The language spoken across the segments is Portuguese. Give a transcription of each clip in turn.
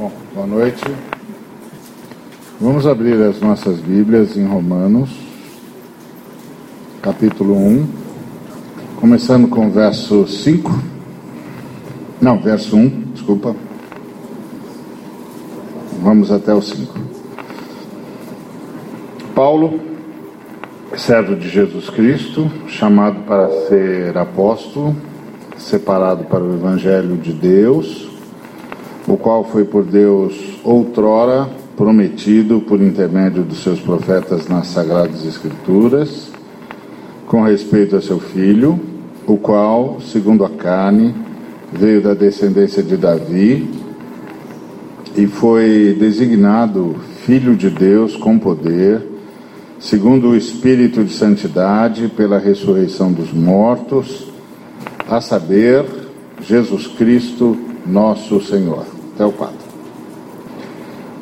Bom, boa noite. Vamos abrir as nossas Bíblias em Romanos, capítulo 1, começando com o verso 5. Não, verso 1, desculpa. Vamos até o 5. Paulo, servo de Jesus Cristo, chamado para ser apóstolo, separado para o Evangelho de Deus o qual foi por Deus outrora prometido por intermédio dos seus profetas nas Sagradas Escrituras, com respeito a seu filho, o qual, segundo a carne, veio da descendência de Davi e foi designado Filho de Deus com poder, segundo o Espírito de Santidade, pela ressurreição dos mortos, a saber, Jesus Cristo, nosso Senhor até o 4.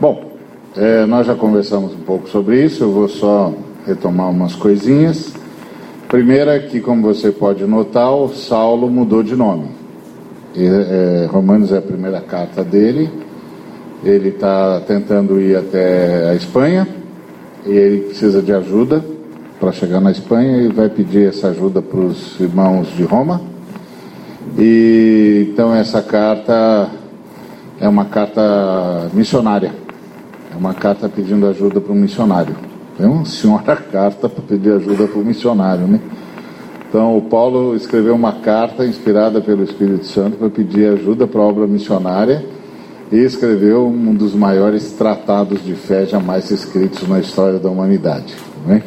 Bom, é, nós já conversamos um pouco sobre isso, eu vou só retomar umas coisinhas. Primeira é que, como você pode notar, o Saulo mudou de nome. E, é, Romanos é a primeira carta dele. Ele está tentando ir até a Espanha e ele precisa de ajuda para chegar na Espanha e vai pedir essa ajuda para os irmãos de Roma. E então essa carta é uma carta missionária. É uma carta pedindo ajuda para um missionário. É uma senhora carta para pedir ajuda para o missionário, né? Então, o Paulo escreveu uma carta inspirada pelo Espírito Santo para pedir ajuda para a obra missionária e escreveu um dos maiores tratados de fé jamais escritos na história da humanidade. Né?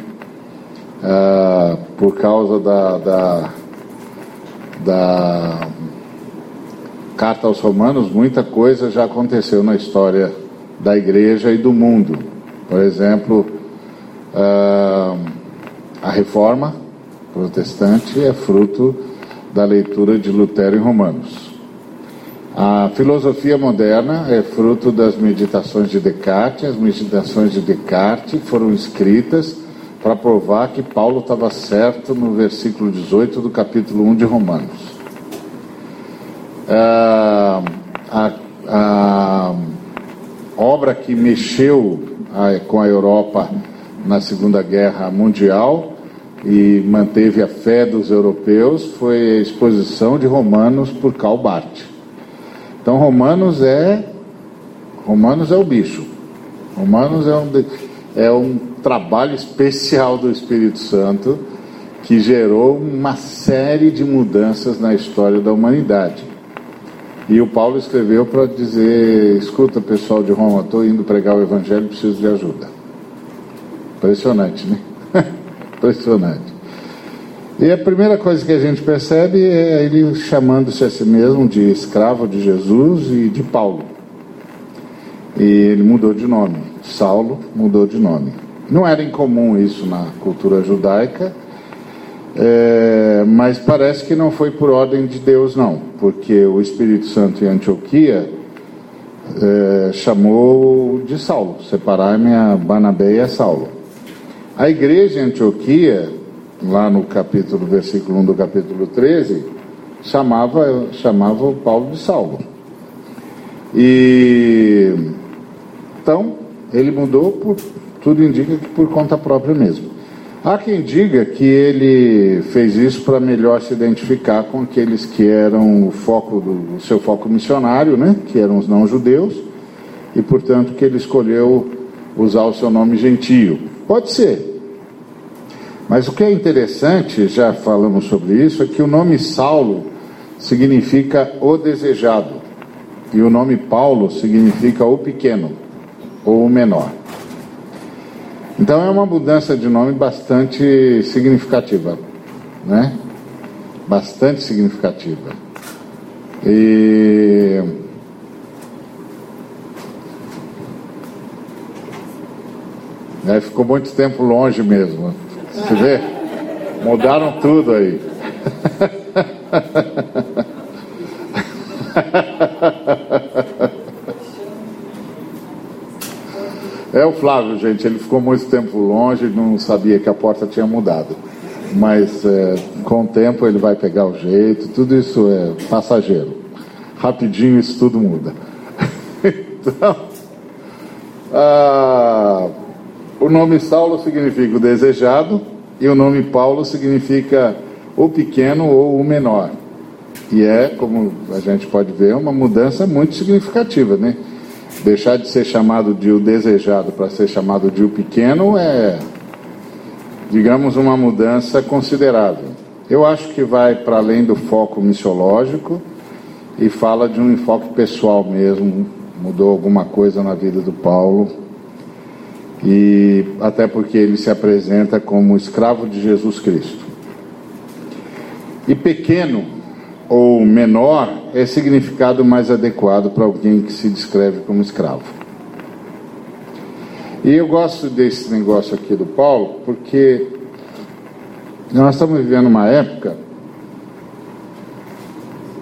Ah, por causa da, da, da carta aos Romanos, muita coisa já aconteceu na história da igreja e do mundo. Por exemplo, ah, a reforma protestante é fruto da leitura de Lutero em Romanos. A filosofia moderna é fruto das meditações de Descartes. As meditações de Descartes foram escritas para provar que Paulo estava certo no versículo 18 do capítulo 1 de Romanos. Ah, a, a, obra que mexeu a, com a Europa na Segunda Guerra Mundial e manteve a fé dos europeus foi a exposição de Romanos por Karl Barth. Então Romanos é Romanos é o bicho. Romanos é um, é um trabalho especial do Espírito Santo que gerou uma série de mudanças na história da humanidade. E o Paulo escreveu para dizer: escuta, pessoal de Roma, estou indo pregar o Evangelho, preciso de ajuda. Impressionante, né? Impressionante. E a primeira coisa que a gente percebe é ele chamando-se a si mesmo de escravo de Jesus e de Paulo. E ele mudou de nome. Saulo mudou de nome. Não era incomum isso na cultura judaica, é, mas parece que não foi por ordem de Deus, não, porque o Espírito Santo em Antioquia é, chamou de Saulo, separar-me a Barnabé e a Saulo. A igreja em Antioquia, lá no capítulo, versículo 1 do capítulo 13, chamava, chamava o Paulo de Saulo. E então ele mudou por tudo indica que por conta própria mesmo. Há quem diga que ele fez isso para melhor se identificar com aqueles que eram o foco do o seu foco missionário, né? que eram os não-judeus, e portanto que ele escolheu usar o seu nome gentio. Pode ser. Mas o que é interessante, já falamos sobre isso, é que o nome Saulo significa o desejado, e o nome Paulo significa o pequeno ou o menor. Então é uma mudança de nome bastante significativa, né? Bastante significativa. E aí ficou muito tempo longe mesmo. Você vê? Mudaram tudo aí. É o Flávio, gente. Ele ficou muito tempo longe, não sabia que a porta tinha mudado. Mas é, com o tempo ele vai pegar o jeito, tudo isso é passageiro. Rapidinho isso tudo muda. Então, ah, o nome Saulo significa o desejado e o nome Paulo significa o pequeno ou o menor. E é, como a gente pode ver, uma mudança muito significativa, né? Deixar de ser chamado de o desejado para ser chamado de o pequeno é, digamos, uma mudança considerável. Eu acho que vai para além do foco missiológico e fala de um enfoque pessoal mesmo. Mudou alguma coisa na vida do Paulo. E até porque ele se apresenta como escravo de Jesus Cristo. E pequeno ou menor é significado mais adequado para alguém que se descreve como escravo. E eu gosto desse negócio aqui do Paulo porque nós estamos vivendo uma época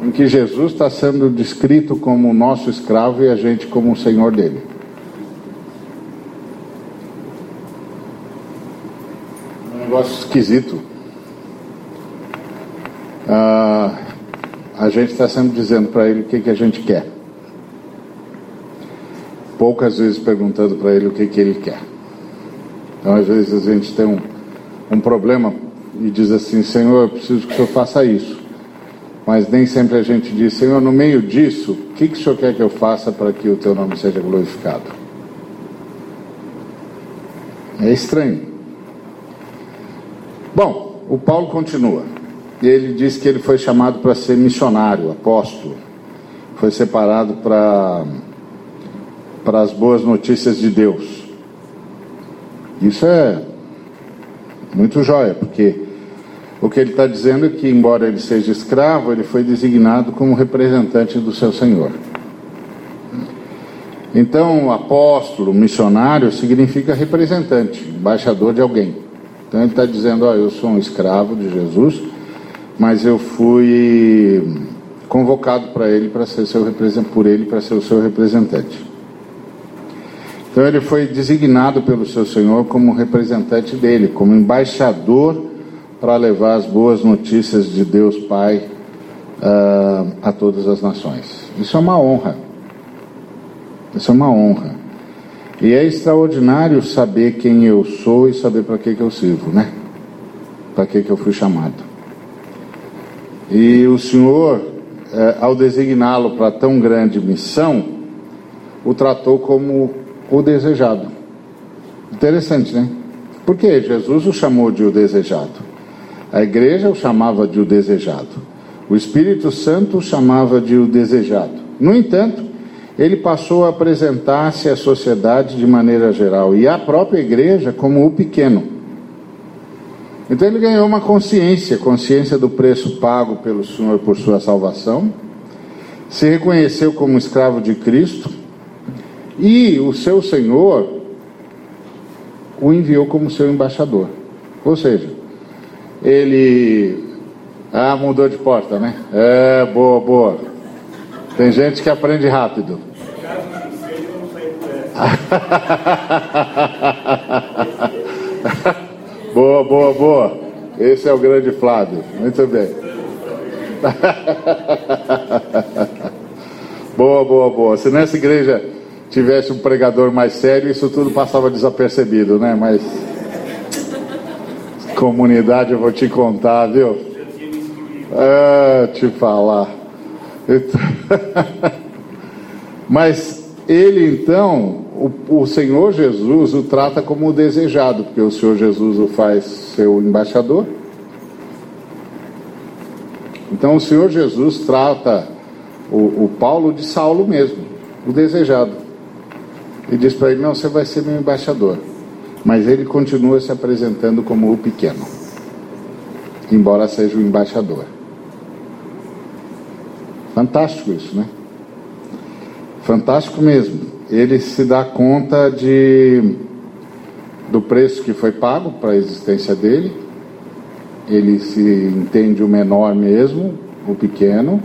em que Jesus está sendo descrito como o nosso escravo e a gente como o senhor dele. Um negócio esquisito. Ah, a gente está sempre dizendo para ele o que, que a gente quer. Poucas vezes perguntando para ele o que, que ele quer. Então, às vezes, a gente tem um, um problema e diz assim: Senhor, eu preciso que o Senhor faça isso. Mas nem sempre a gente diz: Senhor, no meio disso, o que, que o Senhor quer que eu faça para que o teu nome seja glorificado? É estranho. Bom, o Paulo continua. E ele diz que ele foi chamado para ser missionário, apóstolo. Foi separado para para as boas notícias de Deus. Isso é muito jóia, porque o que ele está dizendo é que, embora ele seja escravo, ele foi designado como representante do seu Senhor. Então, apóstolo, missionário, significa representante, embaixador de alguém. Então, ele está dizendo: ó, eu sou um escravo de Jesus, mas eu fui convocado para ele para ser seu por ele para ser o seu representante. Então ele foi designado pelo seu Senhor como representante dele, como embaixador para levar as boas notícias de Deus Pai uh, a todas as nações. Isso é uma honra. Isso é uma honra. E é extraordinário saber quem eu sou e saber para que, que eu sirvo, né? Para que, que eu fui chamado. E o Senhor, eh, ao designá-lo para tão grande missão, o tratou como o desejado. Interessante, né? Porque Jesus o chamou de o desejado. A igreja o chamava de o desejado. O Espírito Santo o chamava de o desejado. No entanto, ele passou a apresentar-se à sociedade de maneira geral e à própria igreja como o pequeno. Então ele ganhou uma consciência, consciência do preço pago pelo Senhor por sua salvação, se reconheceu como escravo de Cristo e o seu Senhor o enviou como seu embaixador. Ou seja, ele. Ah, mudou de porta, né? É, boa, boa. Tem gente que aprende rápido. boa, boa, boa. Esse é o grande Flávio. Muito bem. boa, boa, boa. Se nessa igreja tivesse um pregador mais sério, isso tudo passava desapercebido, né? Mas comunidade eu vou te contar, viu? Ah, te falar. Mas ele então, o, o, Senhor Jesus o trata como o desejado, porque o Senhor Jesus o faz seu embaixador. Então o Senhor Jesus trata o, o Paulo de Saulo mesmo, o desejado e diz para ele: Não, você vai ser meu embaixador. Mas ele continua se apresentando como o pequeno, embora seja o embaixador. Fantástico isso, né? Fantástico mesmo. Ele se dá conta de do preço que foi pago para a existência dele. Ele se entende o menor mesmo, o pequeno,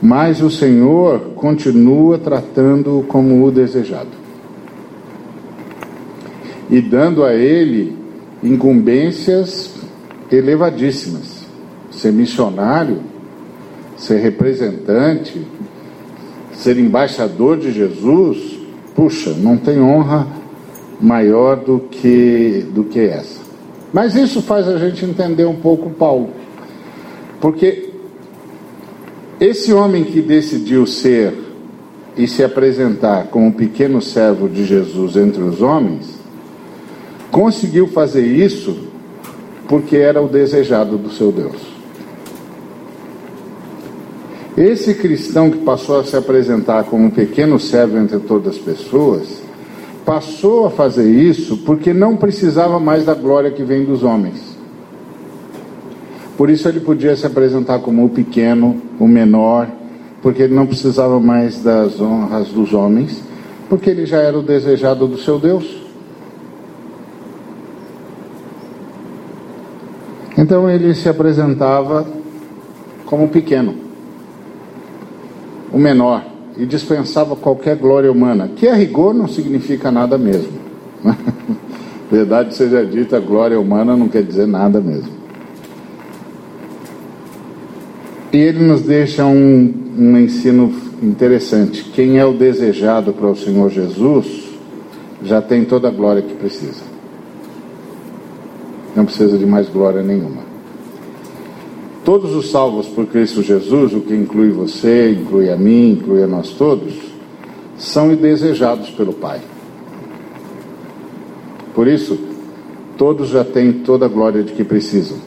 mas o Senhor continua tratando como o desejado e dando a ele incumbências elevadíssimas. Ser missionário, ser representante, ser embaixador de Jesus, puxa, não tem honra maior do que, do que essa. Mas isso faz a gente entender um pouco Paulo. Porque esse homem que decidiu ser e se apresentar como pequeno servo de Jesus entre os homens, conseguiu fazer isso porque era o desejado do seu Deus. Esse cristão que passou a se apresentar como um pequeno servo entre todas as pessoas, passou a fazer isso porque não precisava mais da glória que vem dos homens. Por isso ele podia se apresentar como o pequeno, o menor, porque ele não precisava mais das honras dos homens, porque ele já era o desejado do seu Deus. Então ele se apresentava como pequeno, o menor e dispensava qualquer glória humana, que a rigor não significa nada mesmo. Verdade seja dita, glória humana não quer dizer nada mesmo. E ele nos deixa um, um ensino interessante. Quem é o desejado para o Senhor Jesus já tem toda a glória que precisa. Não precisa de mais glória nenhuma. Todos os salvos por Cristo Jesus, o que inclui você, inclui a mim, inclui a nós todos, são desejados pelo Pai. Por isso, todos já têm toda a glória de que precisam.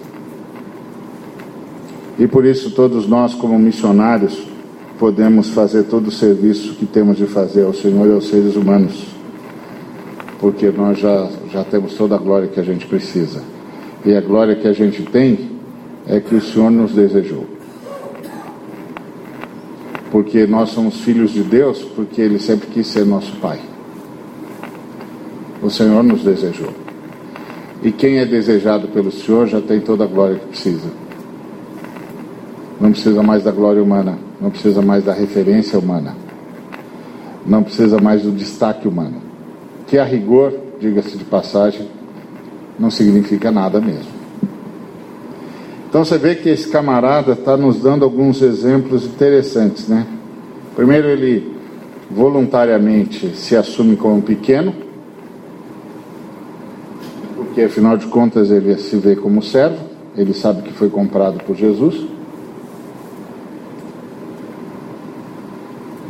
E por isso, todos nós, como missionários, podemos fazer todo o serviço que temos de fazer ao Senhor e aos seres humanos, porque nós já, já temos toda a glória que a gente precisa. E a glória que a gente tem é que o Senhor nos desejou. Porque nós somos filhos de Deus, porque Ele sempre quis ser nosso Pai. O Senhor nos desejou. E quem é desejado pelo Senhor já tem toda a glória que precisa. Não precisa mais da glória humana, não precisa mais da referência humana, não precisa mais do destaque humano. Que a rigor, diga-se de passagem, não significa nada mesmo. Então você vê que esse camarada está nos dando alguns exemplos interessantes, né? Primeiro ele voluntariamente se assume como pequeno, porque afinal de contas ele se vê como servo, ele sabe que foi comprado por Jesus.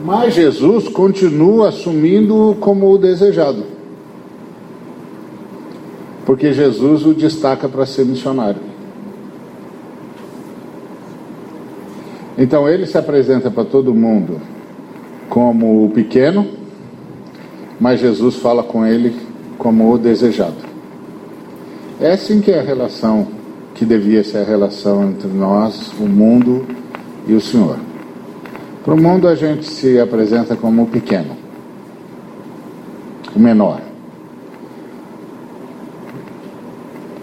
Mas Jesus continua assumindo como o desejado. Porque Jesus o destaca para ser missionário. Então ele se apresenta para todo mundo como o pequeno, mas Jesus fala com ele como o desejado. É assim que é a relação que devia ser a relação entre nós, o mundo e o Senhor. Para o mundo a gente se apresenta como o pequeno, o menor,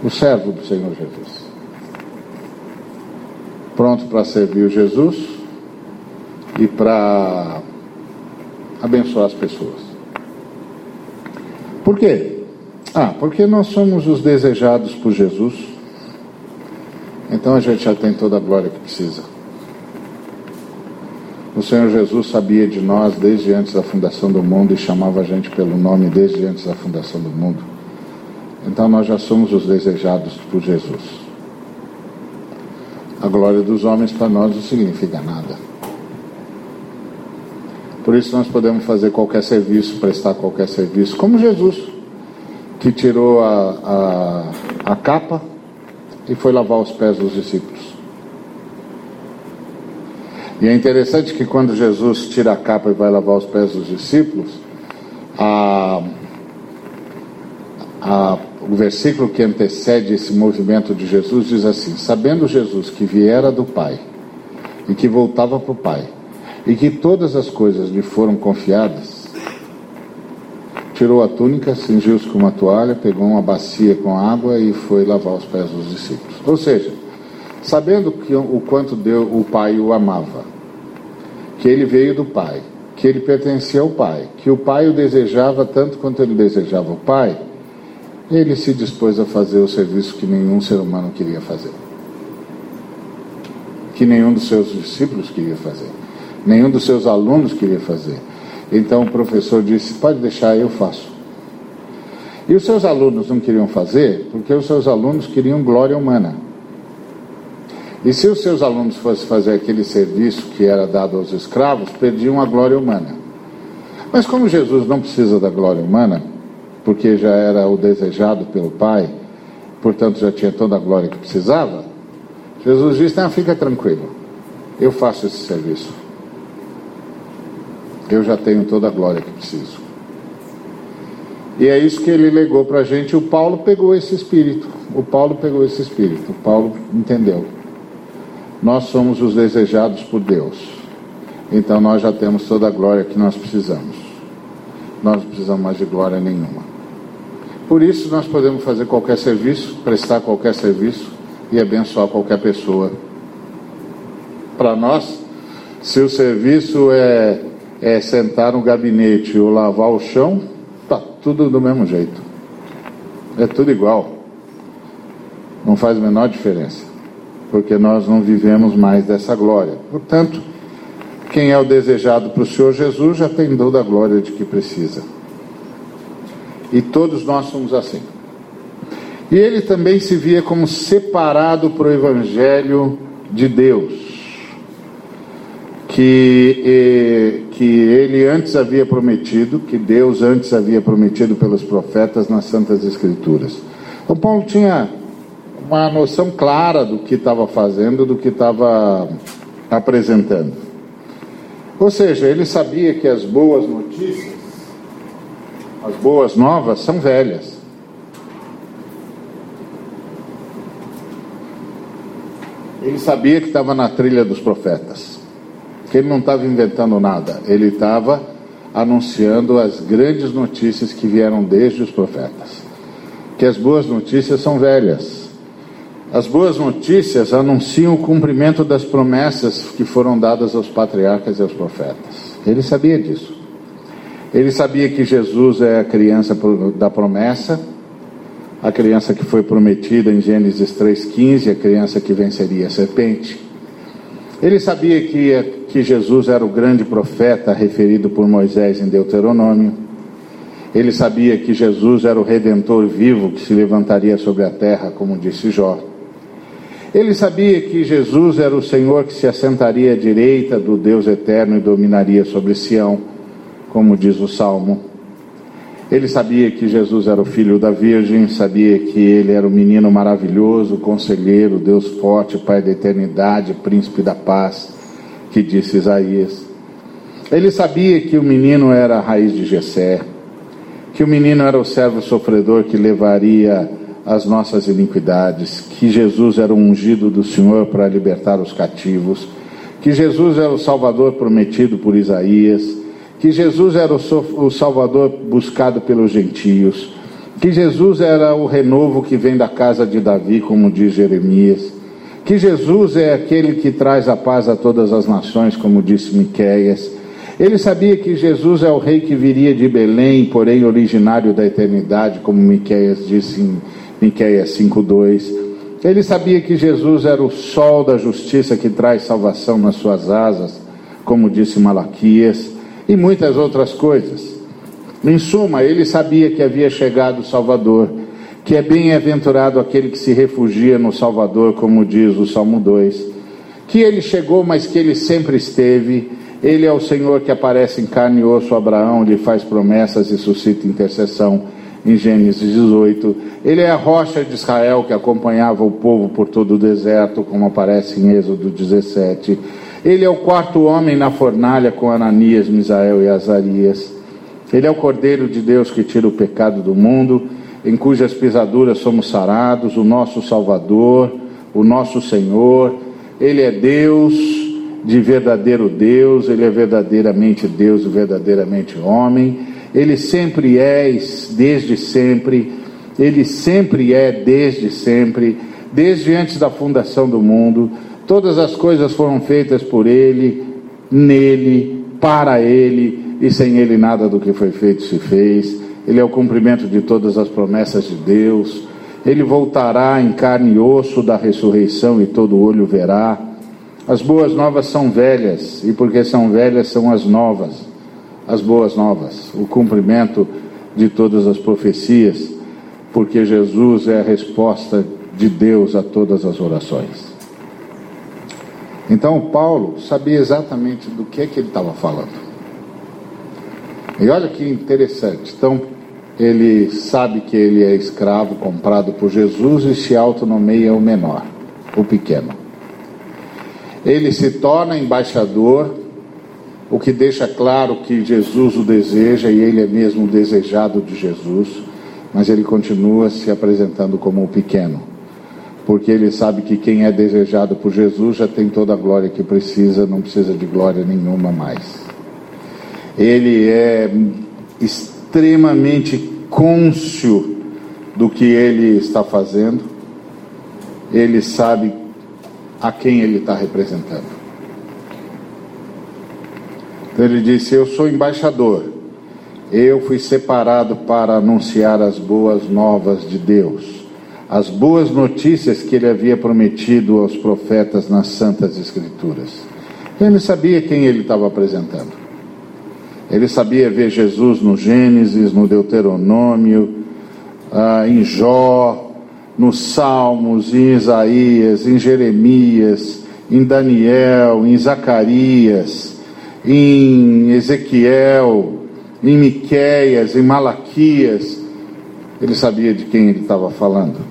o servo do Senhor Jesus pronto para servir Jesus e para abençoar as pessoas. Por quê? Ah, porque nós somos os desejados por Jesus. Então a gente já tem toda a glória que precisa. O Senhor Jesus sabia de nós desde antes da fundação do mundo e chamava a gente pelo nome desde antes da fundação do mundo. Então nós já somos os desejados por Jesus. A glória dos homens para nós não significa nada. Por isso nós podemos fazer qualquer serviço, prestar qualquer serviço, como Jesus, que tirou a, a, a capa e foi lavar os pés dos discípulos. E é interessante que quando Jesus tira a capa e vai lavar os pés dos discípulos, a, a o versículo que antecede esse movimento de Jesus diz assim: Sabendo Jesus que viera do Pai e que voltava para o Pai e que todas as coisas lhe foram confiadas, tirou a túnica, cingiu-se com uma toalha, pegou uma bacia com água e foi lavar os pés dos discípulos. Ou seja, sabendo que, o quanto Deus, o Pai o amava, que ele veio do Pai, que ele pertencia ao Pai, que o Pai o desejava tanto quanto ele desejava o Pai ele se dispôs a fazer o serviço que nenhum ser humano queria fazer. Que nenhum dos seus discípulos queria fazer. Nenhum dos seus alunos queria fazer. Então o professor disse: Pode deixar, eu faço. E os seus alunos não queriam fazer porque os seus alunos queriam glória humana. E se os seus alunos fossem fazer aquele serviço que era dado aos escravos, perdiam a glória humana. Mas como Jesus não precisa da glória humana, porque já era o desejado pelo Pai, portanto já tinha toda a glória que precisava, Jesus disse: Não, fica tranquilo, eu faço esse serviço. Eu já tenho toda a glória que preciso. E é isso que ele legou para a gente. O Paulo pegou esse espírito. O Paulo pegou esse espírito. O Paulo entendeu. Nós somos os desejados por Deus. Então nós já temos toda a glória que nós precisamos. Nós não precisamos mais de glória nenhuma. Por isso nós podemos fazer qualquer serviço, prestar qualquer serviço e abençoar qualquer pessoa. Para nós, se o serviço é, é sentar no gabinete ou lavar o chão, tá tudo do mesmo jeito. É tudo igual. Não faz a menor diferença porque nós não vivemos mais dessa glória. Portanto, quem é o desejado para o Senhor Jesus já tem toda a glória de que precisa. E todos nós somos assim. E ele também se via como separado para o Evangelho de Deus, que, que ele antes havia prometido, que Deus antes havia prometido pelos profetas nas Santas Escrituras. Então, Paulo tinha uma noção clara do que estava fazendo, do que estava apresentando. Ou seja, ele sabia que as boas notícias, as boas novas, são velhas. Ele sabia que estava na trilha dos profetas, que ele não estava inventando nada, ele estava anunciando as grandes notícias que vieram desde os profetas. Que as boas notícias são velhas as boas notícias anunciam o cumprimento das promessas que foram dadas aos patriarcas e aos profetas. Ele sabia disso. Ele sabia que Jesus é a criança da promessa, a criança que foi prometida em Gênesis 3,15, a criança que venceria a serpente. Ele sabia que, que Jesus era o grande profeta referido por Moisés em Deuteronômio. Ele sabia que Jesus era o redentor vivo que se levantaria sobre a terra, como disse Jó. Ele sabia que Jesus era o Senhor que se assentaria à direita do Deus eterno e dominaria sobre Sião, como diz o Salmo. Ele sabia que Jesus era o filho da Virgem, sabia que ele era o menino maravilhoso, conselheiro, Deus forte, Pai da eternidade, príncipe da paz, que disse Isaías. Ele sabia que o menino era a raiz de Jessé, que o menino era o servo sofredor que levaria as nossas iniquidades, que Jesus era o ungido do Senhor para libertar os cativos, que Jesus era o Salvador prometido por Isaías, que Jesus era o Salvador buscado pelos gentios, que Jesus era o renovo que vem da casa de Davi, como diz Jeremias, que Jesus é aquele que traz a paz a todas as nações, como disse Miqueias. Ele sabia que Jesus é o rei que viria de Belém, porém originário da eternidade, como Miqueias disse em Miqueias 5:2. Ele sabia que Jesus era o sol da justiça que traz salvação nas suas asas, como disse Malaquias, e muitas outras coisas. Em suma, ele sabia que havia chegado o Salvador, que é bem-aventurado aquele que se refugia no Salvador, como diz o Salmo 2. Que ele chegou, mas que ele sempre esteve. Ele é o Senhor que aparece em carne e osso Abraão, lhe faz promessas e suscita intercessão em Gênesis 18. Ele é a rocha de Israel que acompanhava o povo por todo o deserto, como aparece em Êxodo 17. Ele é o quarto homem na fornalha com Ananias, Misael e Azarias. Ele é o Cordeiro de Deus que tira o pecado do mundo, em cujas pisaduras somos sarados, o nosso Salvador, o nosso Senhor. Ele é Deus de verdadeiro Deus, ele é verdadeiramente Deus e verdadeiramente homem. Ele sempre é, desde sempre, ele sempre é, desde sempre, desde antes da fundação do mundo. Todas as coisas foram feitas por ele, nele, para ele, e sem ele nada do que foi feito se fez. Ele é o cumprimento de todas as promessas de Deus. Ele voltará em carne e osso da ressurreição e todo olho verá. As boas novas são velhas, e porque são velhas, são as novas, as boas novas, o cumprimento de todas as profecias, porque Jesus é a resposta de Deus a todas as orações. Então, Paulo sabia exatamente do que, é que ele estava falando. E olha que interessante. Então, ele sabe que ele é escravo comprado por Jesus e se autonomeia o menor, o pequeno. Ele se torna embaixador, o que deixa claro que Jesus o deseja e ele é mesmo desejado de Jesus, mas ele continua se apresentando como o pequeno, porque ele sabe que quem é desejado por Jesus já tem toda a glória que precisa, não precisa de glória nenhuma mais. Ele é extremamente cônscio do que ele está fazendo, ele sabe a quem ele está representando. Então ele disse: Eu sou embaixador, eu fui separado para anunciar as boas novas de Deus, as boas notícias que ele havia prometido aos profetas nas Santas Escrituras. Ele sabia quem ele estava apresentando. Ele sabia ver Jesus no Gênesis, no Deuteronômio, ah, em Jó, nos Salmos, em Isaías, em Jeremias, em Daniel, em Zacarias, em Ezequiel, em Miqueias, em Malaquias. Ele sabia de quem ele estava falando.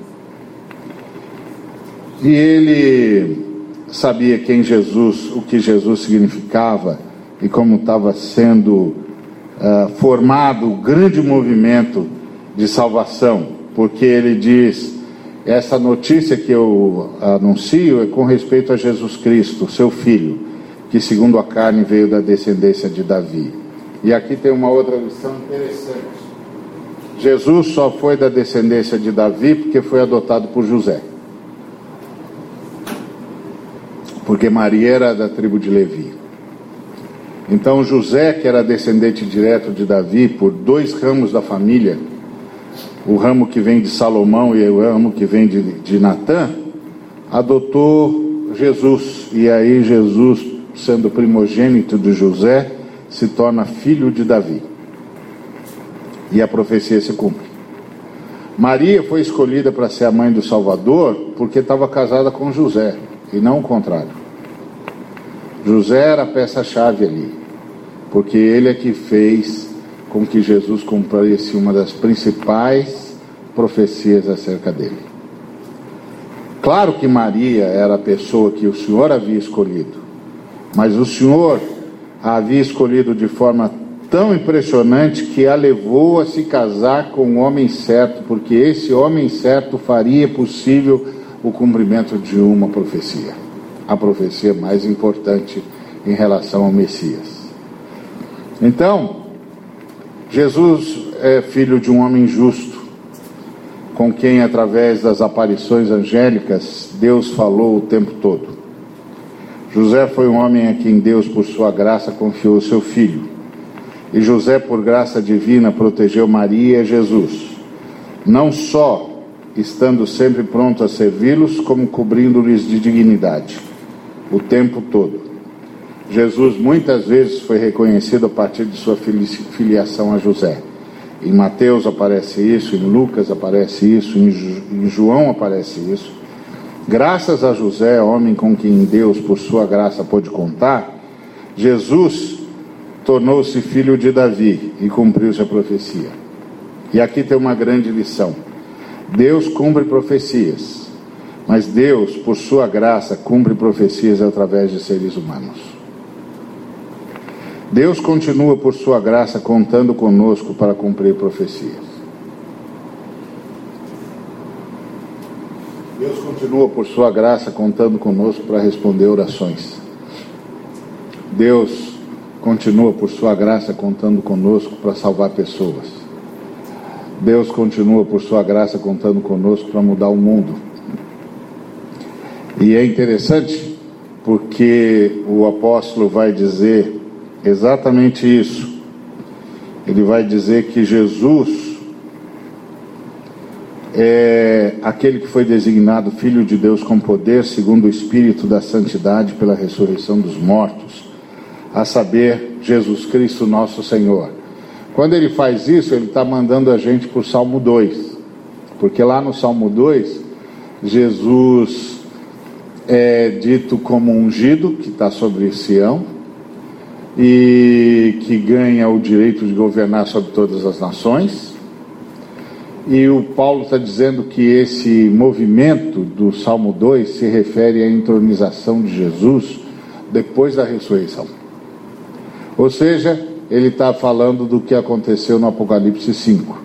E ele sabia quem Jesus, o que Jesus significava e como estava sendo uh, formado o grande movimento de salvação, porque ele diz: essa notícia que eu anuncio é com respeito a Jesus Cristo, seu filho, que segundo a carne veio da descendência de Davi. E aqui tem uma outra lição interessante. Jesus só foi da descendência de Davi porque foi adotado por José. Porque Maria era da tribo de Levi. Então José, que era descendente direto de Davi por dois ramos da família, o ramo que vem de Salomão e o ramo que vem de, de Natã, adotou Jesus. E aí Jesus, sendo primogênito de José, se torna filho de Davi. E a profecia se cumpre. Maria foi escolhida para ser a mãe do Salvador porque estava casada com José, e não o contrário. José era a peça-chave ali porque ele é que fez com que Jesus cumprisse uma das principais profecias acerca dele. Claro que Maria era a pessoa que o Senhor havia escolhido, mas o Senhor a havia escolhido de forma tão impressionante que a levou a se casar com o homem certo, porque esse homem certo faria possível o cumprimento de uma profecia, a profecia mais importante em relação ao Messias. Então, Jesus é filho de um homem justo, com quem, através das aparições angélicas, Deus falou o tempo todo. José foi um homem a quem Deus, por sua graça, confiou seu filho. E José, por graça divina, protegeu Maria e Jesus, não só estando sempre pronto a servi-los, como cobrindo-lhes de dignidade, o tempo todo. Jesus muitas vezes foi reconhecido a partir de sua filiação a José. Em Mateus aparece isso, em Lucas aparece isso, em João aparece isso. Graças a José, homem com quem Deus, por sua graça, pôde contar, Jesus tornou-se filho de Davi e cumpriu-se a profecia. E aqui tem uma grande lição: Deus cumpre profecias, mas Deus, por sua graça, cumpre profecias através de seres humanos. Deus continua, por sua graça, contando conosco para cumprir profecias. Deus continua, por sua graça, contando conosco para responder orações. Deus continua, por sua graça, contando conosco para salvar pessoas. Deus continua, por sua graça, contando conosco para mudar o mundo. E é interessante porque o apóstolo vai dizer exatamente isso. Ele vai dizer que Jesus é aquele que foi designado Filho de Deus com poder, segundo o Espírito da Santidade, pela ressurreição dos mortos, a saber, Jesus Cristo, nosso Senhor. Quando ele faz isso, ele está mandando a gente para o Salmo 2, porque lá no Salmo 2, Jesus é dito como ungido, que está sobre Sião, e que ganha o direito de governar sobre todas as nações. E o Paulo está dizendo que esse movimento do Salmo 2 se refere à entronização de Jesus depois da ressurreição. Ou seja, ele está falando do que aconteceu no Apocalipse 5,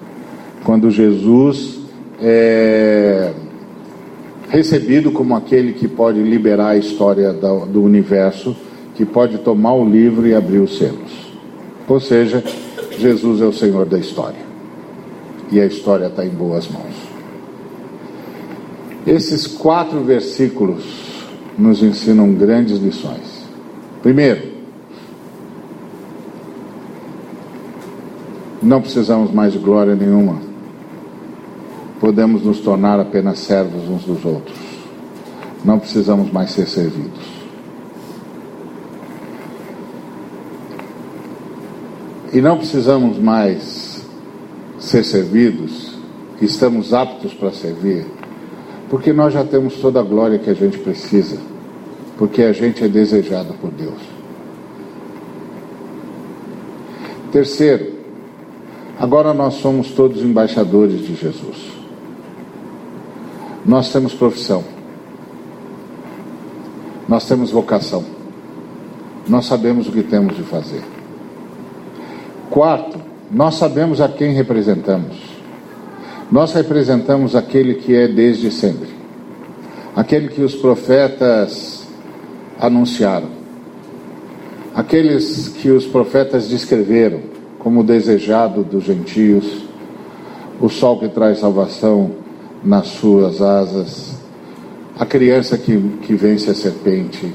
quando Jesus é recebido como aquele que pode liberar a história do, universo que pode tomar o livro e abrir os selos. Ou seja, Jesus é o Senhor da história. E a história está em boas mãos. Esses quatro versículos nos ensinam grandes lições. Primeiro, não precisamos mais de glória nenhuma. Podemos nos tornar apenas servos uns dos outros. Não precisamos mais ser servidos. e não precisamos mais ser servidos, estamos aptos para servir, porque nós já temos toda a glória que a gente precisa, porque a gente é desejado por Deus. Terceiro, agora nós somos todos embaixadores de Jesus. Nós temos profissão, nós temos vocação, nós sabemos o que temos de fazer. Quarto, nós sabemos a quem representamos. Nós representamos aquele que é desde sempre, aquele que os profetas anunciaram, aqueles que os profetas descreveram como desejado dos gentios, o sol que traz salvação nas suas asas, a criança que, que vence a serpente,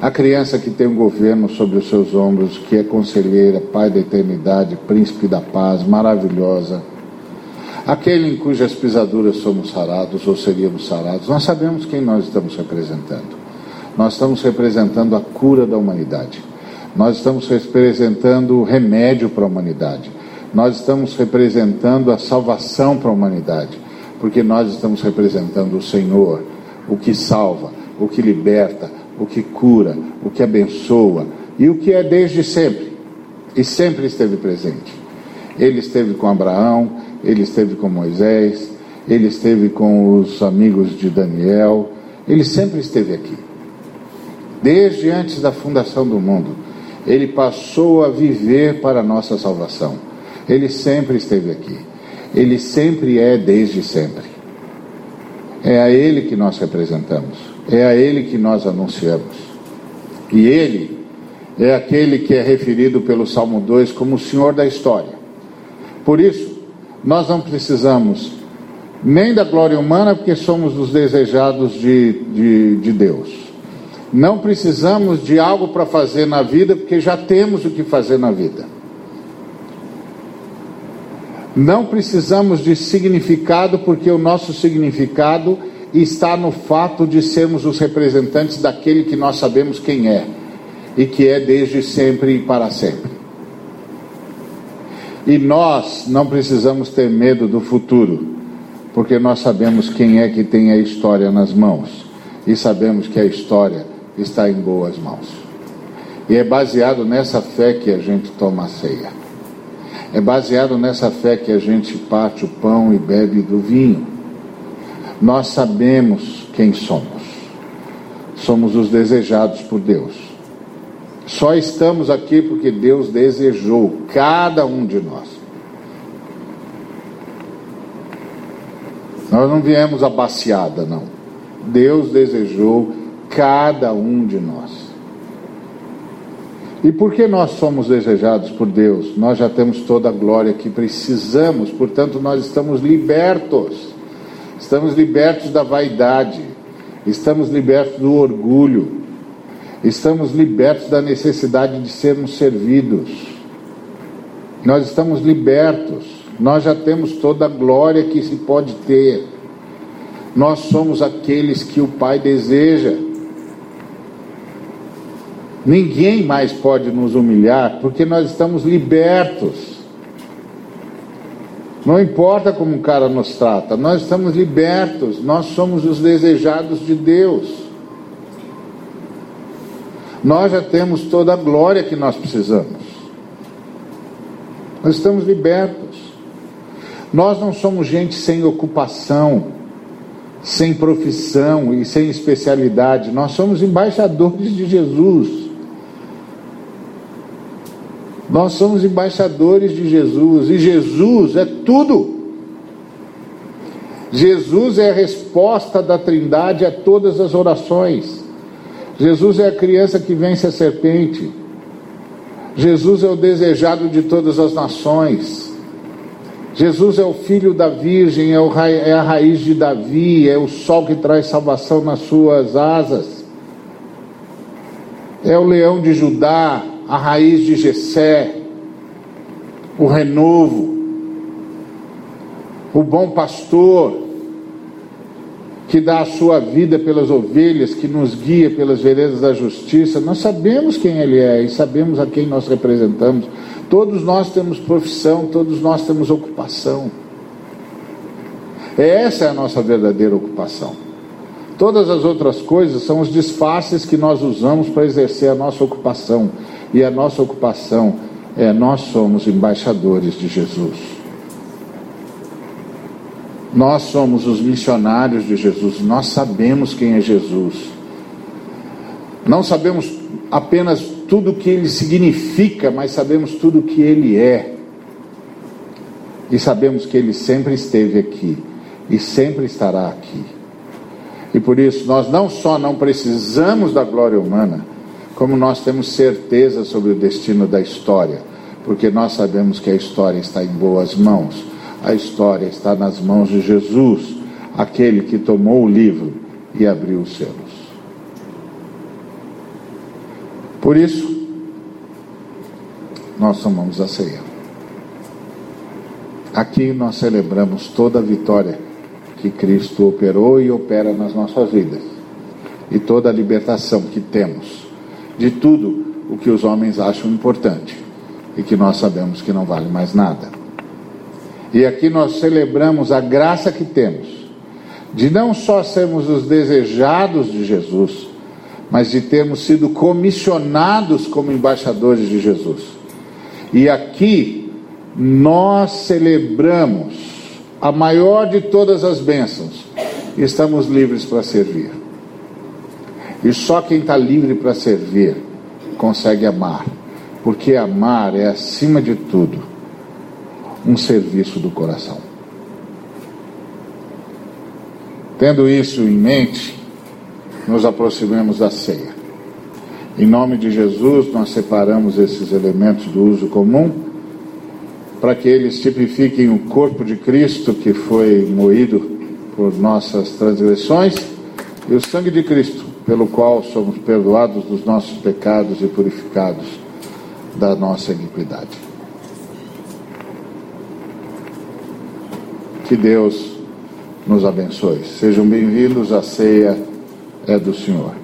a criança que tem um governo sobre os seus ombros, que é conselheira, pai da eternidade, príncipe da paz, maravilhosa. Aquele em cujas pisaduras somos sarados ou seríamos sarados. Nós sabemos quem nós estamos representando. Nós estamos representando a cura da humanidade. Nós estamos representando o remédio para a humanidade. Nós estamos representando a salvação para a humanidade. Porque nós estamos representando o Senhor, o que salva, o que liberta, o que cura, o que abençoa e o que é desde sempre e sempre esteve presente. Ele esteve com Abraão, ele esteve com Moisés, ele esteve com os amigos de Daniel, ele sempre esteve aqui. Desde antes da fundação do mundo, ele passou a viver para a nossa salvação. Ele sempre esteve aqui. Ele sempre é desde sempre. É a ele que nós representamos. É a Ele que nós anunciamos. E Ele é aquele que é referido pelo Salmo 2 como o Senhor da história. Por isso, nós não precisamos nem da glória humana, porque somos os desejados de, de, de Deus. Não precisamos de algo para fazer na vida, porque já temos o que fazer na vida. Não precisamos de significado, porque o nosso significado está no fato de sermos os representantes daquele que nós sabemos quem é e que é desde sempre e para sempre. E nós não precisamos ter medo do futuro, porque nós sabemos quem é que tem a história nas mãos e sabemos que a história está em boas mãos. E é baseado nessa fé que a gente toma a ceia. É baseado nessa fé que a gente parte o pão e bebe do vinho. Nós sabemos quem somos. Somos os desejados por Deus. Só estamos aqui porque Deus desejou cada um de nós. Nós não viemos abaciada, não. Deus desejou cada um de nós. E porque nós somos desejados por Deus, nós já temos toda a glória que precisamos, portanto, nós estamos libertos. Estamos libertos da vaidade, estamos libertos do orgulho, estamos libertos da necessidade de sermos servidos. Nós estamos libertos Nós já temos toda a glória que se pode ter. Nós somos aqueles que o Pai deseja. Ninguém mais pode nos humilhar, porque nós estamos libertos. Não importa como o cara nos trata, nós estamos libertos, nós somos os desejados de Deus. Nós já temos toda a glória que nós precisamos. Nós estamos libertos. Nós não somos gente sem ocupação, sem profissão e sem especialidade. Nós somos embaixadores de Jesus. Nós somos embaixadores de Jesus e Jesus é tudo. Jesus é a resposta da Trindade a todas as orações. Jesus é a criança que vence a serpente. Jesus é o desejado de todas as nações. Jesus é o filho da Virgem, é, é a raiz de Davi, é o sol que traz salvação nas suas asas. É o leão de Judá, a raiz de Jessé, o renovo, o bom pastor que dá a sua vida pelas ovelhas, que nos guia pelas veredas da justiça. Nós sabemos quem ele é e sabemos a quem nós representamos. Todos nós temos profissão, todos nós temos ocupação. Essa é a nossa verdadeira ocupação. Todas as outras coisas são os disfarces que nós usamos para exercer a nossa ocupação. E a nossa ocupação é nós somos embaixadores de Jesus. Nós somos os missionários de Jesus, nós sabemos quem é Jesus. Não sabemos apenas tudo o que ele significa, mas sabemos tudo o que ele é. E sabemos que ele sempre esteve aqui e sempre estará aqui. E por isso nós não só não precisamos da glória humana, como nós temos certeza sobre o destino da história, porque nós sabemos que a história está em boas mãos. A história está nas mãos de Jesus, aquele que tomou o livro e abriu os selos. Por isso, nós tomamos a ceia. Aqui nós celebramos toda a vitória que Cristo operou e opera nas nossas vidas, e toda a libertação que temos de tudo o que os homens acham importante e que nós sabemos que não vale mais nada. E aqui nós celebramos a graça que temos de não só sermos os desejados de Jesus, mas de termos sido comissionados como embaixadores de Jesus. E aqui nós celebramos a maior de todas as bênçãos, estamos livres para servir. E só quem está livre para servir consegue amar, porque amar é, acima de tudo, um serviço do coração. Tendo isso em mente, nos aproximemos da ceia. Em nome de Jesus, nós separamos esses elementos do uso comum para que eles tipifiquem o corpo de Cristo que foi moído por nossas transgressões e o sangue de Cristo pelo qual somos perdoados dos nossos pecados e purificados da nossa iniquidade. Que Deus nos abençoe. Sejam bem-vindos à ceia é do Senhor.